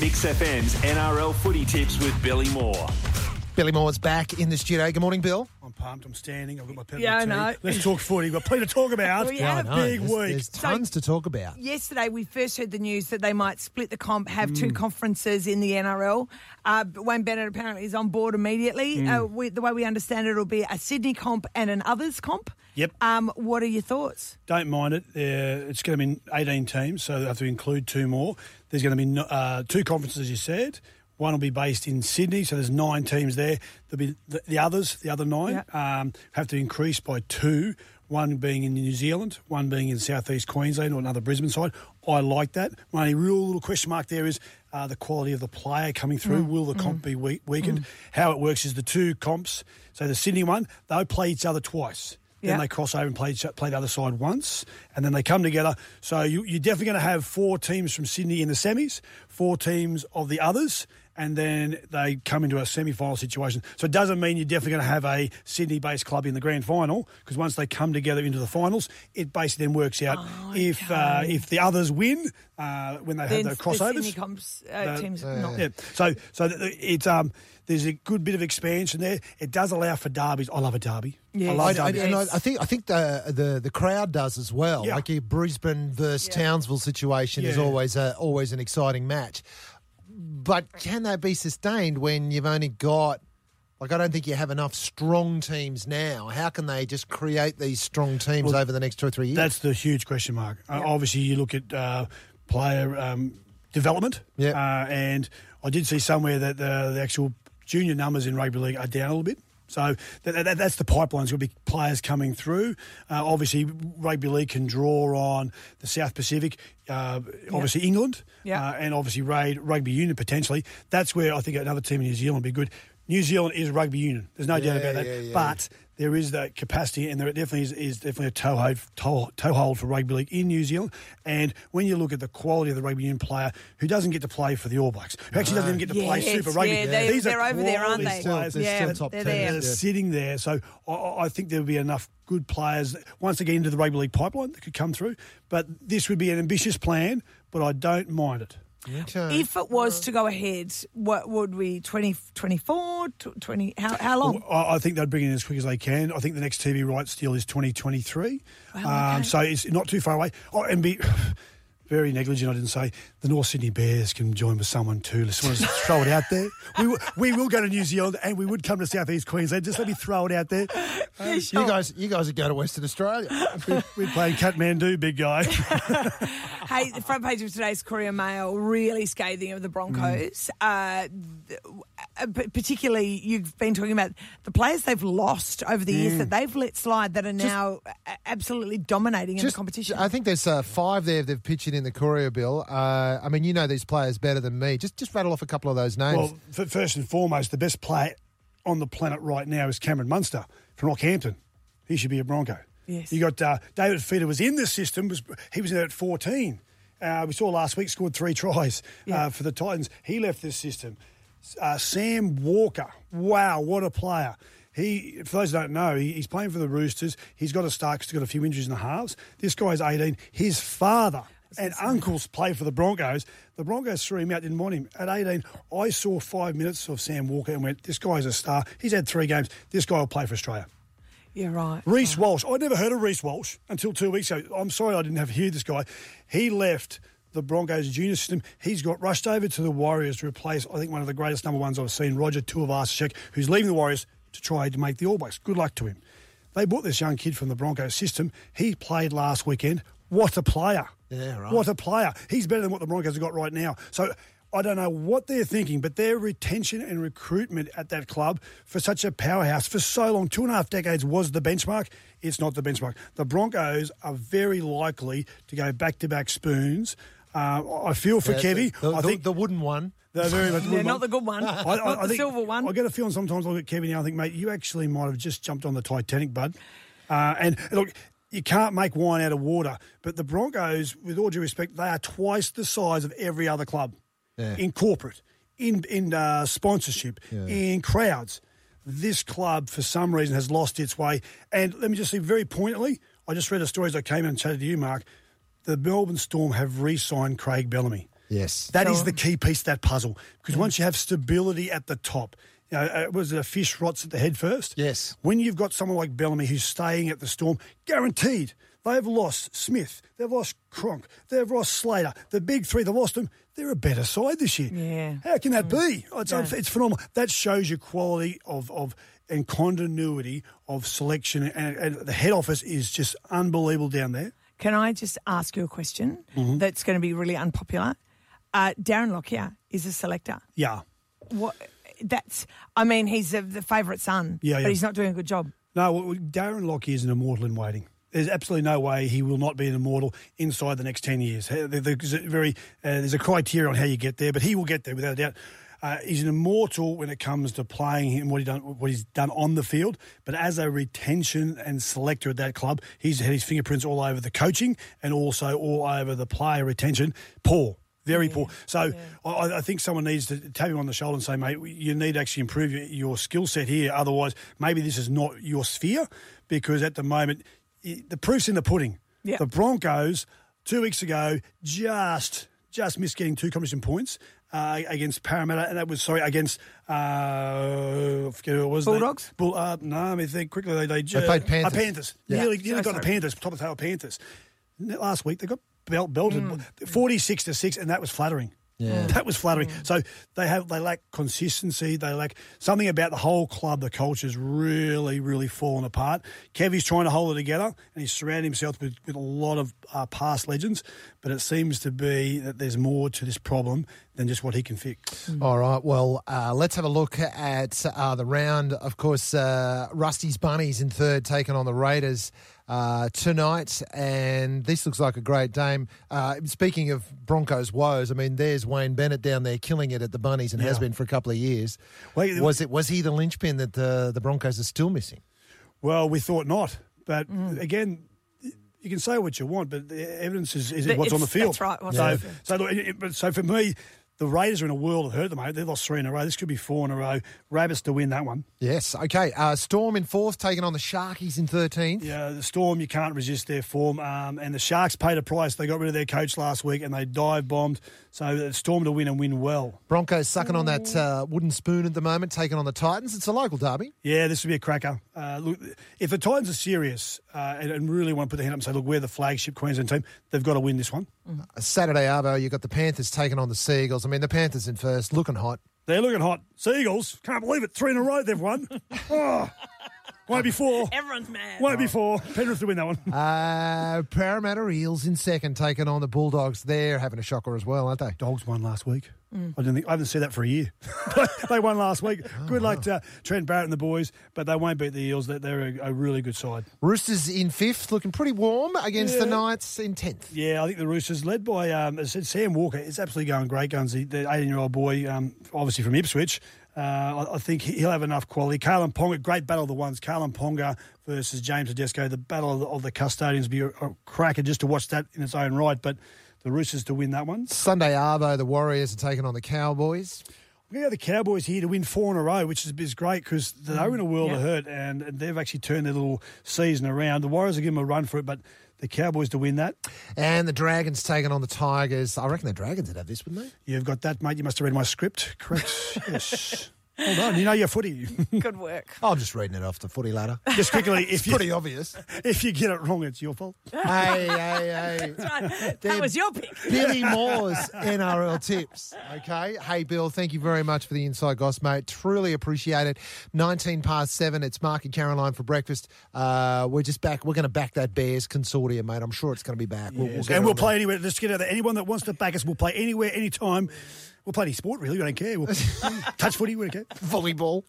Mix FM's NRL footy tips with Billy Moore. Billy Moore's back in the studio. Good morning, Bill. I'm pumped. I'm standing. I've got my pen. Yeah, I know. Let's talk footy. We've got plenty to talk about. We have. I know. Big there's, week. There's tons to talk about. Yesterday, we first heard the news that they might split the comp, have Mm. two conferences in the NRL. Uh, Wayne Bennett apparently is on board immediately. Mm. Uh, we, the way we understand it, it'll be a Sydney comp and an others comp. Yep. Um, what are your thoughts? Don't mind it. Uh, it's going to be 18 teams, so they have to include two more. There's going to be uh, two conferences, as you said. One will be based in Sydney, so there's nine teams there. There'll be the, the others, the other nine, um, have to increase by two. One being in New Zealand, one being in southeast Queensland or another Brisbane side. I like that. My only real little question mark there is uh, the quality of the player coming through. Will the comp be weak, weakened? How it works is the two comps. So the Sydney one, they'll play each other twice. Then they cross over and play, play the other side once, and then they come together. So you, you're definitely going to have four teams from Sydney in the semis, four teams of the others, and then they come into a semi-final situation. So it doesn't mean you're definitely going to have a Sydney-based club in the grand final, because once they come together into the finals, it basically then works out if uh, if the others win uh, when they Then have the the crossovers. Sydney comps, uh, The- teams not. Yeah. So so th- th- it's um there's a good bit of expansion there. It does allow for derbies. I love a derby. Yes. I I, love I, derbies. and I, I think I think the the, the crowd does as well. Yeah. Like your Brisbane versus Yeah. Townsville situation is always a, always an exciting match. But can they be sustained when you've only got like I don't think you have enough strong teams now. How can they just create these strong teams Well, over the next two or three years? That's the huge question mark. Uh, obviously, you look at uh, player um, development, Yeah. uh, and I did see somewhere that the, the actual junior numbers in rugby league are down a little bit. So that, that, that's the pipeline. There's going to be players coming through. Uh, obviously, rugby league can draw on the South Pacific, uh, obviously England, Yeah. uh, and obviously raid rugby union potentially. That's where I think another team in New Zealand would be good. New Zealand is rugby union. There's no doubt about that. yeah, yeah. But there is that capacity, and there definitely is, is definitely a toehold, toe, toehold for rugby league in New Zealand. And when you look at the quality of the rugby union player who doesn't get to play for the All Blacks, who actually doesn't even get to play Super Rugby, yeah, they- these are they're over there, aren't quality they? players yeah, still top they're 10, there. that are Yeah. sitting there. So I, I think there will be enough good players once they get into the rugby league pipeline that could come through. But this would be an ambitious plan, but I don't mind it. Okay. If it was to go ahead, what would we, 2024, 20, how, how long? I, I think they'd bring it in as quick as they can. I think the next TV rights deal is 2023. Wow, okay. um, so it's not too far away. Oh, and be very negligent, I didn't say. The North Sydney Bears can join with someone too. Let's want to throw it out there. We, will- we will go to New Zealand and we would come to South East Queensland. Just let me throw it out there. Yeah, you guys, you guys would go to Western Australia. We're playing Kathmandu, big guy. Hey, the front page of today's Courier Mail really scathing of the Broncos. Uh, th- uh, particularly, you've been talking about the players they've lost over the years that they've let slide that are now a- absolutely dominating in the competition. I think there's uh, five there they've pitched in the Courier bill. Uh, I mean, you know these players better than me. Just just rattle off a couple of those names. Well, f- first and foremost, the best player on the planet right now is Cameron Munster from Rockhampton. He should be a Bronco. Yes. You got uh, David Fifita was in the system. Was he was there at fourteen? Uh, we saw last week scored three tries Yeah. uh, for the Titans. He left this system. Uh, Sam Walker, wow, what a player! He, for those who don't know, he, he's playing for the Roosters. He's got to start because he's got a few injuries in the halves. This guy's 18. His father and uncles play for the Broncos. The Broncos threw him out, didn't want him. At 18, I saw five minutes of Sam Walker and went, this guy's a star. He's had three games. This guy will play for Australia. You're right. Reece Walsh. I'd never heard of Reece Walsh until two weeks ago. I'm sorry I didn't have hear this guy. He left the Broncos junior system. He's got rushed over to the Warriors to replace, I think, one of the greatest number ones I've seen, Roger Tuivasa-Sheck, who's leaving the Warriors to try to make the All Blacks. Good luck to him. They bought this young kid from the Broncos system. He played last weekend. What a player. Yeah, right. What a player. He's better than what the Broncos have got right now. So I don't know what they're thinking, but their retention and recruitment at that club for such a powerhouse for so long, two and a half decades was the benchmark. It's not the benchmark. The Broncos are very likely to go back to back spoons. Uh, I feel for Yeah, Kevy. the, the, I think the wooden one. they're very much. Yeah, not the good one. I, I, not I the think, silver one. I get a feeling sometimes I look at Kevin now. I think, mate, you actually might have just jumped on the Titanic, bud. Uh, and look, you can't make wine out of water. But the Broncos, with all due respect, they are twice the size of every other club Yeah. in corporate, in in uh, sponsorship, Yeah. in crowds. This club, for some reason, has lost its way. And let me just say very pointedly, I just read a story as I came in and chatted to you, Mark. The Melbourne Storm have re-signed Craig Bellamy. Yes. That is So- the key piece of that puzzle. Because once you have stability at the top, you know, uh, was it a fish rots at the head first? Yes. When you've got someone like Bellamy who's staying at the Storm, guaranteed they've lost Smith, they've lost Cronk, they've lost Slater. The big three, they've lost them. They're a better side this year. Yeah. How can that be? Oh, It's, Yeah. it's phenomenal. That shows your quality of, of and continuity of selection. And, and the head office is just unbelievable down there. Can I just ask you a question Mm-hmm. that's going to be really unpopular? Uh, Darren Lockyer is a selector. Yeah. What? That's. I mean, he's a, the favourite son. Yeah, yeah. but he's not doing a good job. No, well, Darren Lockyer is an immortal in waiting. There's absolutely no way he will not be an immortal inside the next 10 years. There's a, very, uh, there's a criteria on how you get there, but he will get there without a doubt. Uh, he's an immortal when it comes to playing and what, he done, what he's done on the field. But as a retention and selector at that club, he's had his fingerprints all over the coaching and also all over the player retention. Poor. Very poor. So I, I think someone needs to tap him on the shoulder and say, mate, you need to actually improve your, your skill set here. Otherwise, maybe this is not your sphere because at the moment, i- the proof's in the pudding. Yeah. The Broncos, two weeks ago, just just missed getting two competition points uh, against Parramatta, and that was, sorry, against, uh, I forget who it was. Bulldogs? They, Bull, uh, no, I mean, think quickly, they, they, ju- played Panthers. Uh, Panthers. Yeah. Nearly, nearly Oh, got the. Panthers, top of the tail Panthers. Last week, they got belt, belted Mm. 46 to 6, and that was flattering. Yeah. That was flattering. So they have they lack consistency. They lack something about the whole club. The culture's really, really fallen apart. Kevy's trying to hold it together, and he's surrounded himself with, with a lot of uh, past legends. But it seems to be that there's more to this problem than just what he can fix. All right. Well, uh, let's have a look at uh, the round. Of course, uh, Rusty's Bunnies in third, taking on the Raiders uh, tonight. And this looks like a great game. Uh, speaking of Broncos woes, I mean, there's Wayne Bennett down there killing it at the Bunnies and has been for a couple of years. Well, was it? Was he the linchpin that the the Broncos are still missing? Well, we thought not, but Mm. again. You can say what you want, but the evidence is, is what's on the field. that's right, what's so, on the field. so, look, it- it- so for me, the Raiders are in a world of hurt at the moment. They've lost three in a row. This could be four in a row. Rabbits to win that one. Yes. Okay. Uh, Storm in fourth, taking on the Sharkies in 13th. Yeah, the Storm, you can't resist their form. Um, and the Sharks paid a price. They got rid of their coach last week and they dive bombed. So the Storm to win and win well. Broncos sucking on that uh, wooden spoon at the moment, taking on the Titans. It's a local derby. Yeah, this would be a cracker. Uh, look, if the Titans are serious uh, and, and really want to put their hand up and say, look, we're the flagship Queensland team, they've got to win this one. Saturday, Arvo, you've got the Panthers taking on the Seagulls. I mean, the Panthers in first, looking hot. They're looking hot. Seagulls, can't believe it. Three in a row they've won. oh, won't be four. Everyone's mad. Won't be four. Penrith to win that one. Uh, Parramatta Eels in second, taking on the Bulldogs. They're having a shocker as well, aren't they? Dogs won last week. I didn't think I haven't said that for a year. they won last week. Good luck to Trent Barrett and the boys, but they won't beat the Eels. They're, they're a, a really good side. Roosters in fifth, looking pretty warm against the Yeah. Knights in tenth. Yeah, I think the Roosters, led by um, as I said, Sam Walker, is absolutely going great guns. The 18 year old boy, um, obviously from Ipswich. Uh, I, I think he'll have enough quality. Kalyn Ponga, great battle of the ones. Kalyn Ponga versus James Tedesco. The battle of the, of the custodians will be a, a cracker just to watch that in its own right. But the Roosters to win that one. Sunday, Arvo, the Warriors are taking on the Cowboys. We got the Cowboys here to win four in a row, which is, is great because they're in a world of Yeah. hurt and they've actually turned their little season around. The Warriors will give them a run for it, but the Cowboys to win that. And the Dragons taking on the Tigers. I reckon the Dragons would have this, wouldn't they? You've got that, mate. You must have read my script. Correct. yes. Hold on. You know your footy. Good work. I'm just reading it off the footy ladder. Just quickly, if you, Pretty obvious. if you get it wrong, it's your fault. hey, hey, hey. That was your pick. Billy Moore's NRL tips. Okay. Hey, Bill, thank you very much for the inside goss, mate. Truly appreciate it. 19 past seven. It's Mark and Caroline for breakfast. Uh, we're just back. We're going to back that Bears consortium, mate. I'm sure it's going to be back. We'll, we'll and we'll on play anywhere. Let's get out there. Anyone that wants to back us, we'll play anywhere, anytime. We'll play any sport, really. We don't care. We'll touch footy, we don't care. volleyball.